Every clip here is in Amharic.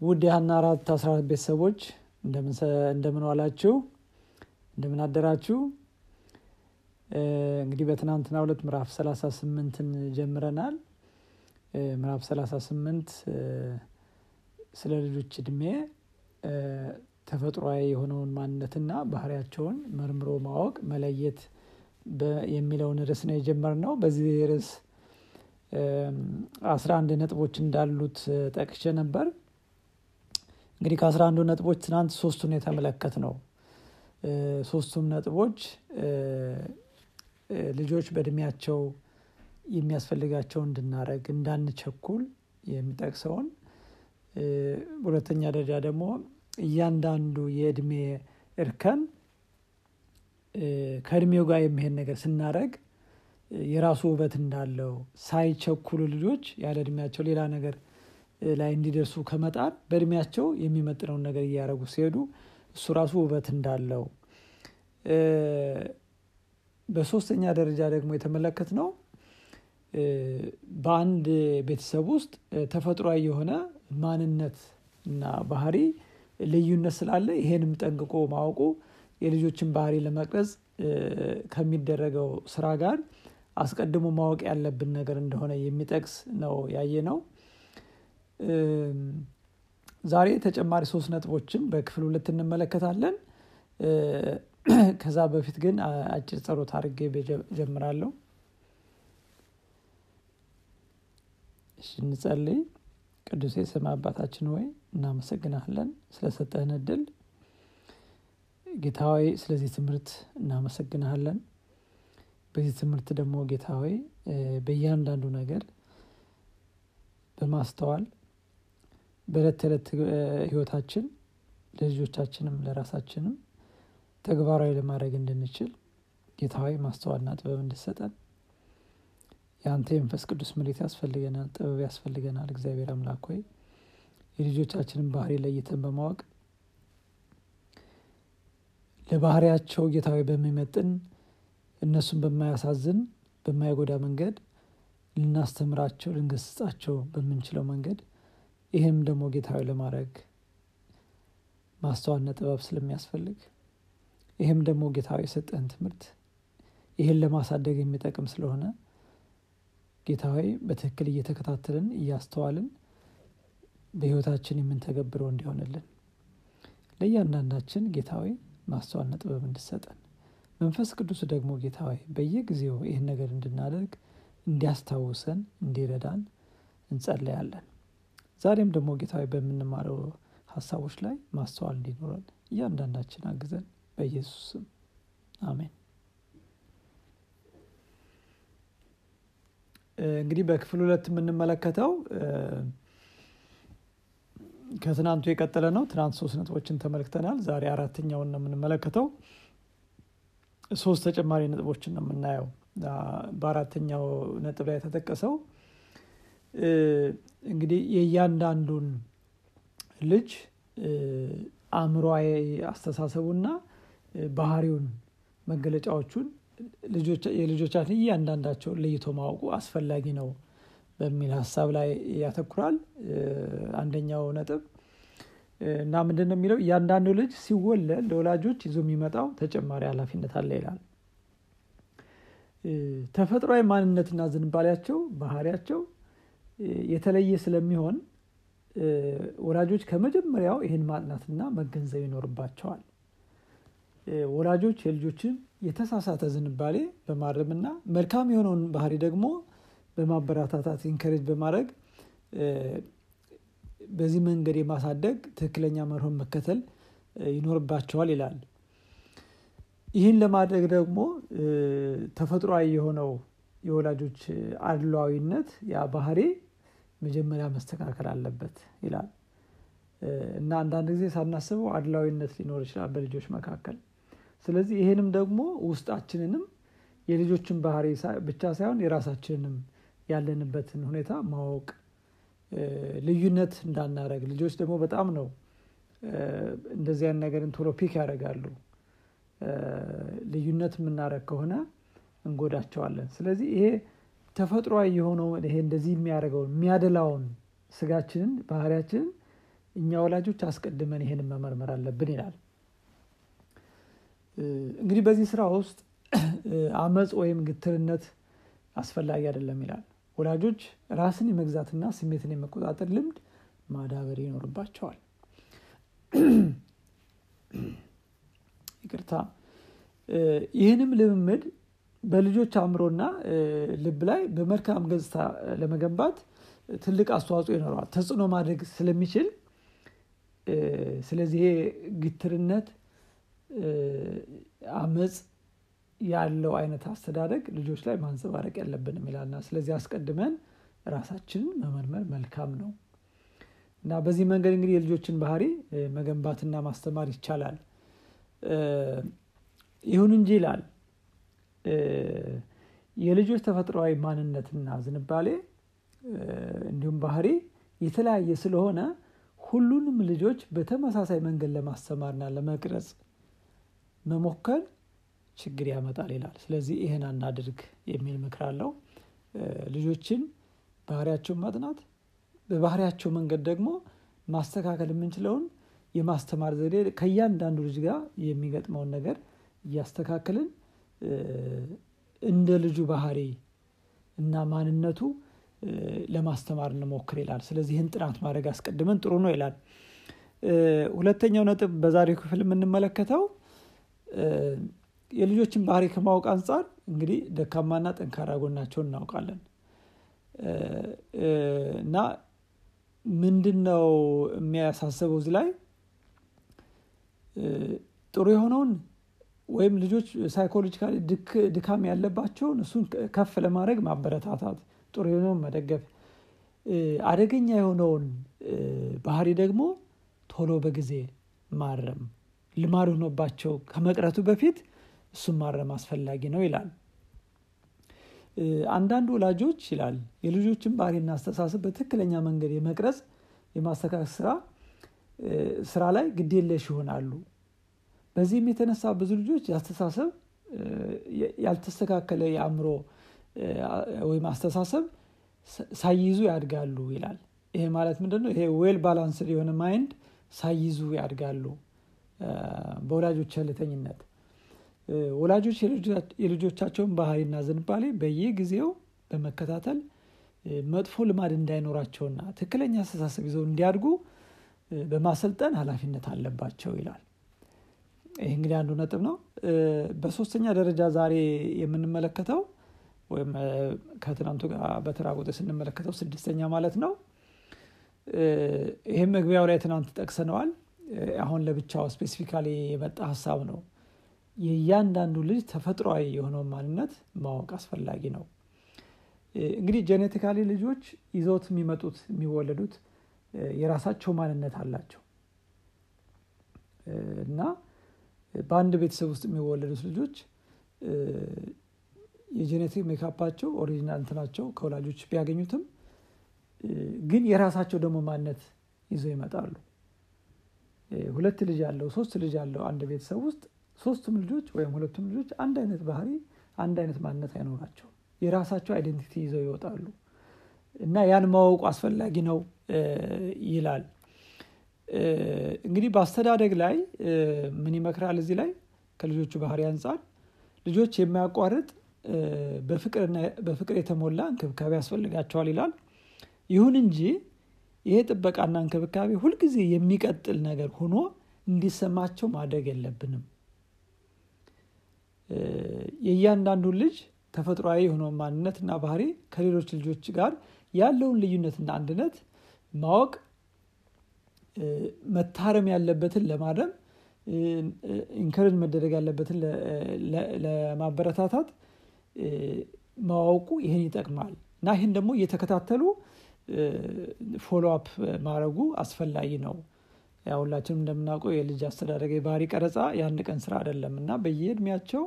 ውድ የሀና አራት አስራ አራት ቤተሰቦች እንደምን ዋላችሁ? እንደምን አደራችሁ? እንግዲህ በትናንትና ሁለት ምዕራፍ ሰላሳ ስምንትን ጀምረናል። ምዕራፍ ሰላሳ ስምንት ስለ ልጆች እድሜ ተፈጥሯዊ የሆነውን ማንነትና ባህሪያቸውን መርምሮ ማወቅ መለየት የሚለውን ርዕስ ነው የጀመርነው። በዚህ ርዕስ አስራ አንድ ነጥቦች እንዳሉት ጠቅሼ ነበር እንግዲህ ከአስራ አንዱ ነጥቦች ትናንት ሶስቱን የተመለከት ነው ሶስቱም ነጥቦች ልጆች በእድሜያቸው የሚያስፈልጋቸው እንድናደረግ እንዳንቸኩል የሚጠቅሰውን። ሁለተኛ ደረጃ ደግሞ እያንዳንዱ የእድሜ እርከን ከእድሜው ጋር የሚሄድ ነገር ስናደረግ የራሱ ውበት እንዳለው ሳይቸኩሉ ልጆች ያለ እድሜያቸው ሌላ ነገር ላይ እንዲደርሱ ከመጣር በእድሜያቸው የሚመጥነውን ነገር እያደረጉ ሲሄዱ እሱ ራሱ ውበት እንዳለው። በሶስተኛ ደረጃ ደግሞ የተመለከት ነው በአንድ ቤተሰብ ውስጥ ተፈጥሯዊ የሆነ ማንነት እና ባህሪ ልዩነት ስላለ ይሄንም ጠንቅቆ ማወቁ የልጆችን ባህሪ ለመቅረጽ ከሚደረገው ስራ ጋር አስቀድሞ ማወቅ ያለብን ነገር እንደሆነ የሚጠቅስ ነው ያየ ነው ዛሬ ተጨማሪ ሶስት ነጥቦችን በክፍል ሁለት እንመለከታለን። ከዛ በፊት ግን አጭር ጸሎት አድርጌ ጀምራለሁ እሺ እንጸልይ። ቅዱስ የሰማ አባታችን ወይ እናመሰግናለን ስለሰጠህን እድል። ጌታዊ ስለዚህ ትምህርት እናመሰግናለን። በዚህ ትምህርት ደግሞ ጌታዊ በእያንዳንዱ ነገር በማስተዋል በዕለት ተዕለት ህይወታችን ለልጆቻችንም ለራሳችንም ተግባራዊ ለማድረግ እንድንችል ጌታዊ ማስተዋልና ጥበብ እንድሰጠን የአንተ የመንፈስ ቅዱስ ምሬት ያስፈልገናል ጥበብ ያስፈልገናል። እግዚአብሔር አምላክ ሆይ የልጆቻችንን ባህሪ ለይተን በማወቅ ለባህሪያቸው ጌታዊ በሚመጥን እነሱን በማያሳዝን በማይጎዳ መንገድ ልናስተምራቸው ልንገስጻቸው በምንችለው መንገድ ይህም ደግሞ ጌታዊ ለማድረግ ማስተዋልና ጥበብ ስለሚያስፈልግ ይህም ደግሞ ጌታዊ የሰጠህን ትምህርት ይህን ለማሳደግ የሚጠቅም ስለሆነ ጌታዊ በትክክል እየተከታተልን እያስተዋልን በህይወታችን የምንተገብረው እንዲሆንልን ለእያንዳንዳችን ጌታዊ ማስተዋልና ጥበብ እንድሰጠን መንፈስ ቅዱስ ደግሞ ጌታዊ በየጊዜው ይህን ነገር እንድናደርግ እንዲያስታውሰን እንዲረዳን እንጸለያለን ዛሬም ደግሞ ጌታዊ በምንማረው ሀሳቦች ላይ ማስተዋል እንዲኖረን እያንዳንዳችን አግዘን በኢየሱስ ስም አሜን። እንግዲህ በክፍል ሁለት የምንመለከተው ከትናንቱ የቀጠለ ነው። ትናንት ሶስት ነጥቦችን ተመልክተናል። ዛሬ አራተኛውን ነው የምንመለከተው። ሶስት ተጨማሪ ነጥቦችን ነው የምናየው። በአራተኛው ነጥብ ላይ የተጠቀሰው እንግዲህ የእያንዳንዱን ልጅ አእምሯዊ አስተሳሰቡና ባህሪውን መገለጫዎቹን የልጆቻችን እያንዳንዳቸውን ለይቶ ማወቁ አስፈላጊ ነው በሚል ሀሳብ ላይ ያተኩራል። አንደኛው ነጥብ እና ምንድን ነው የሚለው? እያንዳንዱ ልጅ ሲወለድ ለወላጆች ይዞ የሚመጣው ተጨማሪ ኃላፊነት አለ ይላል። ተፈጥሯዊ ማንነትና ዝንባሌያቸው ባህሪያቸው የተለየ ስለሚሆን ወላጆች ከመጀመሪያው ይህን ማጥናትና መገንዘብ ይኖርባቸዋል። ወላጆች የልጆችን የተሳሳተ ዝንባሌ በማረምና መልካም የሆነውን ባህሪ ደግሞ በማበረታታት ኢንከሬጅ በማድረግ በዚህ መንገድ የማሳደግ ትክክለኛ መርሆን መከተል ይኖርባቸዋል ይላል። ይህን ለማድረግ ደግሞ ተፈጥሯዊ የሆነው የወላጆች አድሏዊነት ያ ባህሪ መጀመሪያ መስተካከል አለበት ይላል። እና አንዳንድ ጊዜ ሳናስበው አድላዊነት ሊኖር ይችላል በልጆች መካከል። ስለዚህ ይህንም ደግሞ ውስጣችንንም የልጆችን ባህሪ ብቻ ሳይሆን የራሳችንንም ያለንበትን ሁኔታ ማወቅ ልዩነት እንዳናረግ ልጆች ደግሞ በጣም ነው እንደዚህ ነገርን ቶሎ ፒክ ያደርጋሉ። ልዩነት የምናደረግ ከሆነ እንጎዳቸዋለን። ስለዚህ ይሄ ተፈጥሯዊ የሆነው ይሄ እንደዚህ የሚያደርገውን የሚያደላውን ስጋችንን ባህሪያችንን እኛ ወላጆች አስቀድመን ይህንን መመርመር አለብን ይላል። እንግዲህ በዚህ ስራ ውስጥ አመፅ ወይም ግትርነት አስፈላጊ አይደለም ይላል። ወላጆች ራስን የመግዛትና ስሜትን የመቆጣጠር ልምድ ማዳበር ይኖርባቸዋል። ይቅርታ። ይህንም ልምምድ በልጆች አእምሮና ልብ ላይ በመልካም ገጽታ ለመገንባት ትልቅ አስተዋጽኦ ይኖረዋል፣ ተጽዕኖ ማድረግ ስለሚችል ስለዚህ ግትርነት፣ አመፅ ያለው አይነት አስተዳደግ ልጆች ላይ ማንጸባረቅ ያለብንም ይላልና ስለዚህ አስቀድመን ራሳችንን መመርመር መልካም ነው። እና በዚህ መንገድ እንግዲህ የልጆችን ባህሪ መገንባትና ማስተማር ይቻላል። ይሁን እንጂ ይላል የልጆች ተፈጥሯዊ ማንነትና ዝንባሌ እንዲሁም ባህሪ የተለያየ ስለሆነ ሁሉንም ልጆች በተመሳሳይ መንገድ ለማስተማርና ለመቅረጽ መሞከር ችግር ያመጣል ይላል። ስለዚህ ይህን አናድርግ የሚል ምክር አለው። ልጆችን ባህሪያቸውን ማጥናት፣ በባህሪያቸው መንገድ ደግሞ ማስተካከል የምንችለውን የማስተማር ዘዴ ከእያንዳንዱ ልጅ ጋር የሚገጥመውን ነገር እያስተካከልን እንደ ልጁ ባህሪ እና ማንነቱ ለማስተማር እንሞክር ይላል። ስለዚህ ጥናት ማድረግ አስቀድመን ጥሩ ነው ይላል። ሁለተኛው ነጥብ በዛሬው ክፍል የምንመለከተው የልጆችን ባህሪ ከማወቅ አንጻር እንግዲህ ደካማና ጠንካራ ጎናቸውን እናውቃለን እና ምንድን ነው የሚያሳስበው እዚህ ላይ ጥሩ የሆነውን ወይም ልጆች psychologically ድካም ያለባቸውን እሱን ከፍ ለማድረግ ማበረታታት፣ ጥሩ የሆነውን መደገፍ፣ አደገኛ የሆነውን ባህሪ ደግሞ ቶሎ በጊዜ ማረም፣ ልማድ ሆኖባቸው ከመቅረቱ በፊት እሱን ማረም አስፈላጊ ነው ይላል። አንዳንድ ወላጆች ይላል የልጆችን ባህሪና አስተሳሰብ በትክክለኛ መንገድ የመቅረጽ የማስተካከል ስራ ስራ ላይ ግዴለሽ ይሆናሉ። በዚህም የተነሳ ብዙ ልጆች ያስተሳሰብ ያልተስተካከለ የአእምሮ ወይም አስተሳሰብ ሳይይዙ ያድጋሉ ይላል። ይሄ ማለት ምንድን ነው? ይሄ well balanced የሆነ mind ሳይይዙ ያድጋሉ በወላጆች ቸልተኝነት። ወላጆች የልጆቻቸውን ባህሪና ዝንባሌ በየጊዜው በመከታተል መጥፎ ልማድ እንዳይኖራቸውና ትክክለኛ አስተሳሰብ ይዘው እንዲያድጉ በማሰልጠን ኃላፊነት አለባቸው ይላል። ይህ እንግዲህ አንዱ ነጥብ ነው። በሶስተኛ ደረጃ ዛሬ የምንመለከተው ወይም ከትናንቱ ጋር በተራ ስንመለከተው ስድስተኛ ማለት ነው። ይህም መግቢያው ላይ ትናንት ጠቅሰነዋል። አሁን ለብቻው specifically የመጣ ሀሳብ ነው። የእያንዳንዱ ልጅ ተፈጥሯዊ የሆነውን ማንነት ማወቅ አስፈላጊ ነው። እንግዲህ genetically ልጆች ይዘውት የሚመጡት የሚወለዱት የራሳቸው ማንነት አላቸው እና በአንድ ቤተሰብ ውስጥ የሚወለዱት ልጆች የ genetic makeup ኣቸው original እንትናቸው ከወላጆች ቢያገኙትም ግን የራሳቸው ደግሞ ማንነት ይዘው ይመጣሉ። ሁለት ልጅ ያለው ሶስት ልጅ ያለው አንድ ቤተሰብ ውስጥ ሶስቱም ልጆች ወይም ሁለቱም ልጆች አንድ አይነት ባህሪ፣ አንድ አይነት ማንነት አይኖራቸውም። የራሳቸው identity ይዘው ይወጣሉ እና ያን ማወቁ አስፈላጊ ነው ይላል። እንግዲህ በአስተዳደግ ላይ ምን ይመክራል? እዚህ ላይ ከልጆቹ ባህሪ አንጻር ልጆች የማያቋርጥ በፍቅር የተሞላ እንክብካቤ ያስፈልጋቸዋል ይላል። ይሁን እንጂ ይሄ ጥበቃና እንክብካቤ ሁልጊዜ የሚቀጥል ነገር ሆኖ እንዲሰማቸው ማድረግ የለብንም። የእያንዳንዱ ልጅ ተፈጥሯዊ የሆነውን ማንነትና ባህሪ ከሌሎች ልጆች ጋር ያለውን ልዩነትና አንድነት ማወቅ መታረም ያለበትን ለማረም encourage መደረግ ያለበትን ለማበረታታት ማወቁ ይህን ይጠቅማል። እና ይህን ደግሞ እየተከታተሉ follow up ማድረጉ አስፈላጊ ነው። ያው እንደምናውቀው የልጅ አስተዳደግ የባህሪ ቀረጻ የአንድ ቀን ስራ አይደለም። እና በየእድሜያቸው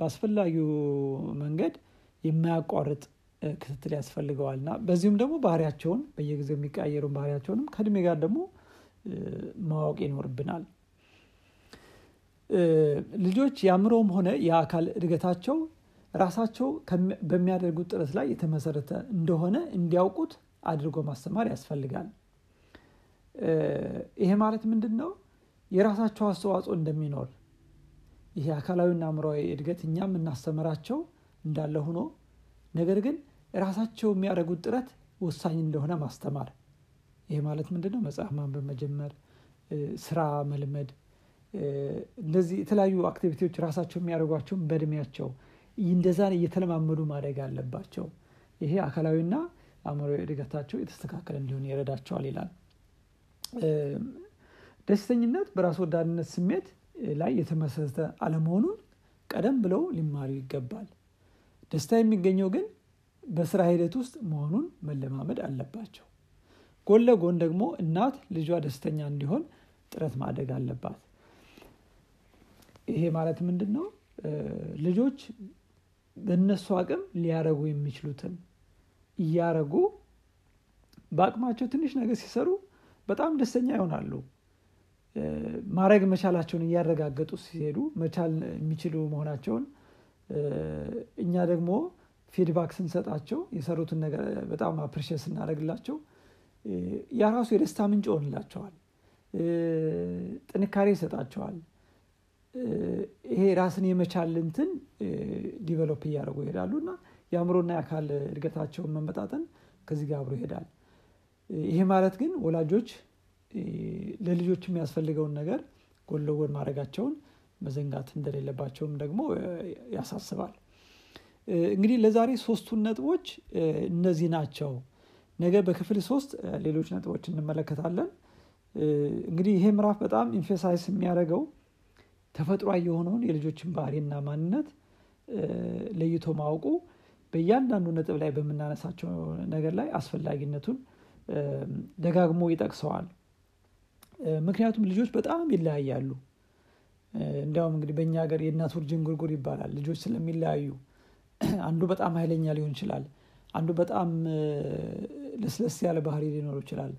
በአስፈላጊው መንገድ የማያቋርጥ ክትትል ያስፈልገዋል። እና በዚሁም ደግሞ ባህሪያቸውን በየጊዜው የሚቀያየሩ ባህሪያቸውንም ከእድሜ ጋር ደግሞ ማወቅ ይኖርብናል። ልጆች የአእምሮም ሆነ የአካል እድገታቸው ራሳቸው በሚያደርጉት ጥረት ላይ የተመሰረተ እንደሆነ እንዲያውቁት አድርጎ ማስተማር ያስፈልጋል። ይሄ ማለት ምንድን ነው? የራሳቸው አስተዋጽኦ እንደሚኖር ይሄ አካላዊና አእምሯዊ እድገት እኛም እናስተምራቸው እንዳለ ሆኖ ነገር ግን ራሳቸው የሚያደርጉት ጥረት ወሳኝ እንደሆነ ማስተማር። ይሄ ማለት ምንድን ነው? መጽሐፍ ማንበብ መጀመር፣ ስራ መልመድ፣ እንደዚህ የተለያዩ አክቲቪቲዎች ራሳቸው የሚያደርጓቸውን በእድሜያቸው እንደዛን እየተለማመዱ ማደግ አለባቸው። ይሄ አካላዊና አእምሯዊ እድገታቸው የተስተካከለ እንዲሆን ይረዳቸዋል ይላል። ደስተኝነት በራስ ወዳድነት ስሜት ላይ የተመሰረተ አለመሆኑን ቀደም ብለው ሊማሩ ይገባል። ደስታ የሚገኘው ግን በስራ ሂደት ውስጥ መሆኑን መለማመድ አለባቸው። ጎን ለጎን ደግሞ እናት ልጇ ደስተኛ እንዲሆን ጥረት ማድረግ አለባት። ይሄ ማለት ምንድን ነው? ልጆች በእነሱ አቅም ሊያረጉ የሚችሉትን እያረጉ በአቅማቸው ትንሽ ነገር ሲሰሩ በጣም ደስተኛ ይሆናሉ። ማድረግ መቻላቸውን እያረጋገጡ ሲሄዱ መቻል የሚችሉ መሆናቸውን እኛ ደግሞ feedback ስንሰጣቸው የሰሩትን ነገር በጣም appreciate ስናደርግላቸው ያ ራሱ የደስታ ምንጭ ይሆንላቸዋል። ጥንካሬ ይሰጣቸዋል። ይሄ ራስን የመቻል እንትን develop እያደረጉ ይሄዳሉ እና የአእምሮና የአካል እድገታቸውን መመጣጠን ከዚህ ጋር አብሮ ይሄዳል። ይሄ ማለት ግን ወላጆች ለልጆች የሚያስፈልገውን ነገር ጎን ለጎን ማድረጋቸውን መዘንጋት እንደሌለባቸውም ደግሞ ያሳስባል። እንግዲህ ለዛሬ ሶስቱን ነጥቦች እነዚህ ናቸው። ነገ በክፍል ሶስት ሌሎች ነጥቦች እንመለከታለን። እንግዲህ ይሄ ምዕራፍ በጣም emphasize የሚያደርገው ተፈጥሯዊ የሆነውን የልጆችን ባህሪና ማንነት ለይቶ ማወቁ በእያንዳንዱ ነጥብ ላይ በምናነሳቸው ነገር ላይ አስፈላጊነቱን ደጋግሞ ይጠቅሰዋል። ምክንያቱም ልጆች በጣም ይለያያሉ። እንዲያውም እንግዲህ በእኛ ሀገር የእናት ውር ጅንጉርጉር ይባላል። ልጆች ስለሚለያዩ አንዱ በጣም ኃይለኛ ሊሆን ይችላል። አንዱ በጣም ለስለስ ያለ ባህሪ ሊኖረው ይችላል።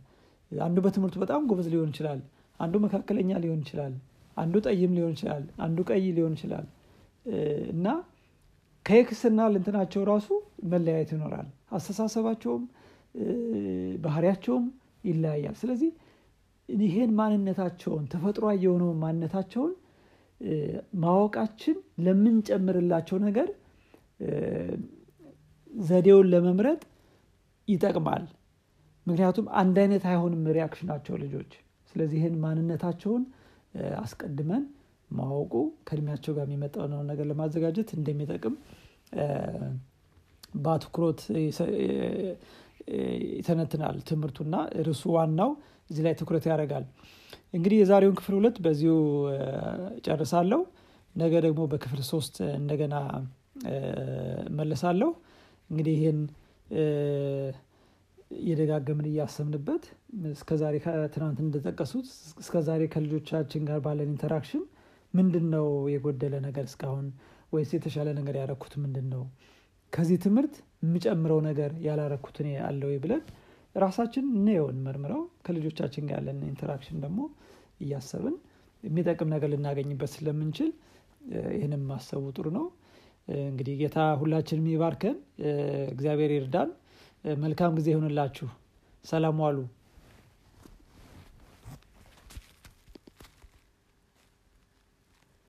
አንዱ በትምህርቱ በጣም ጎበዝ ሊሆን ይችላል። አንዱ መካከለኛ ሊሆን ይችላል። አንዱ ጠይም ሊሆን ይችላል። አንዱ ቀይ ሊሆን ይችላል እና ከየክስና ልንትናቸው ራሱ መለያየት ይኖራል። አስተሳሰባቸውም ባህሪያቸውም ይለያያል። ስለዚህ ይሄን ማንነታቸውን ተፈጥሯዊ የሆነውን ማንነታቸውን ማወቃችን ለምንጨምርላቸው ነገር ዘዴውን ለመምረጥ ይጠቅማል። ምክንያቱም አንድ አይነት አይሆንም ሪያክሽናቸው ልጆች። ስለዚህ ማንነታቸውን አስቀድመን ማወቁ ከእድሜያቸው ጋር የሚመጣውን ነገር ለማዘጋጀት እንደሚጠቅም በአትኩሮት ይተነትናል ትምህርቱና እርሱ ዋናው እዚህ ላይ ትኩረት ያደርጋል። እንግዲህ የዛሬውን ክፍል ሁለት በዚሁ ጨርሳለሁ። ነገ ደግሞ በክፍል ሶስት እንደገና እመለሳለሁ። እንግዲህ ይህን እየደጋገምን እያሰብንበት እስከዛሬ ከትናንት እንደጠቀሱት እስከዛሬ ከልጆቻችን ጋር ባለን interaction ምንድን ነው የጎደለ ነገር እስካሁን ወይስ የተሻለ ነገር ያረኩት ምንድን ነው? ከዚህ ትምህርት የምጨምረው ነገር ያላረኩት እኔ አለ ወይ ብለን ራሳችን እንየውን መርምረው ከልጆቻችን ጋር ያለን interaction ደግሞ እያሰብን የሚጠቅም ነገር ልናገኝበት ስለምንችል ይህንም ማሰቡ ጥሩ ነው። እንግዲህ ጌታ ሁላችንም ይባርከን። እግዚአብሔር ይርዳን። መልካም ጊዜ ይሆንላችሁ። ሰላም ዋሉ።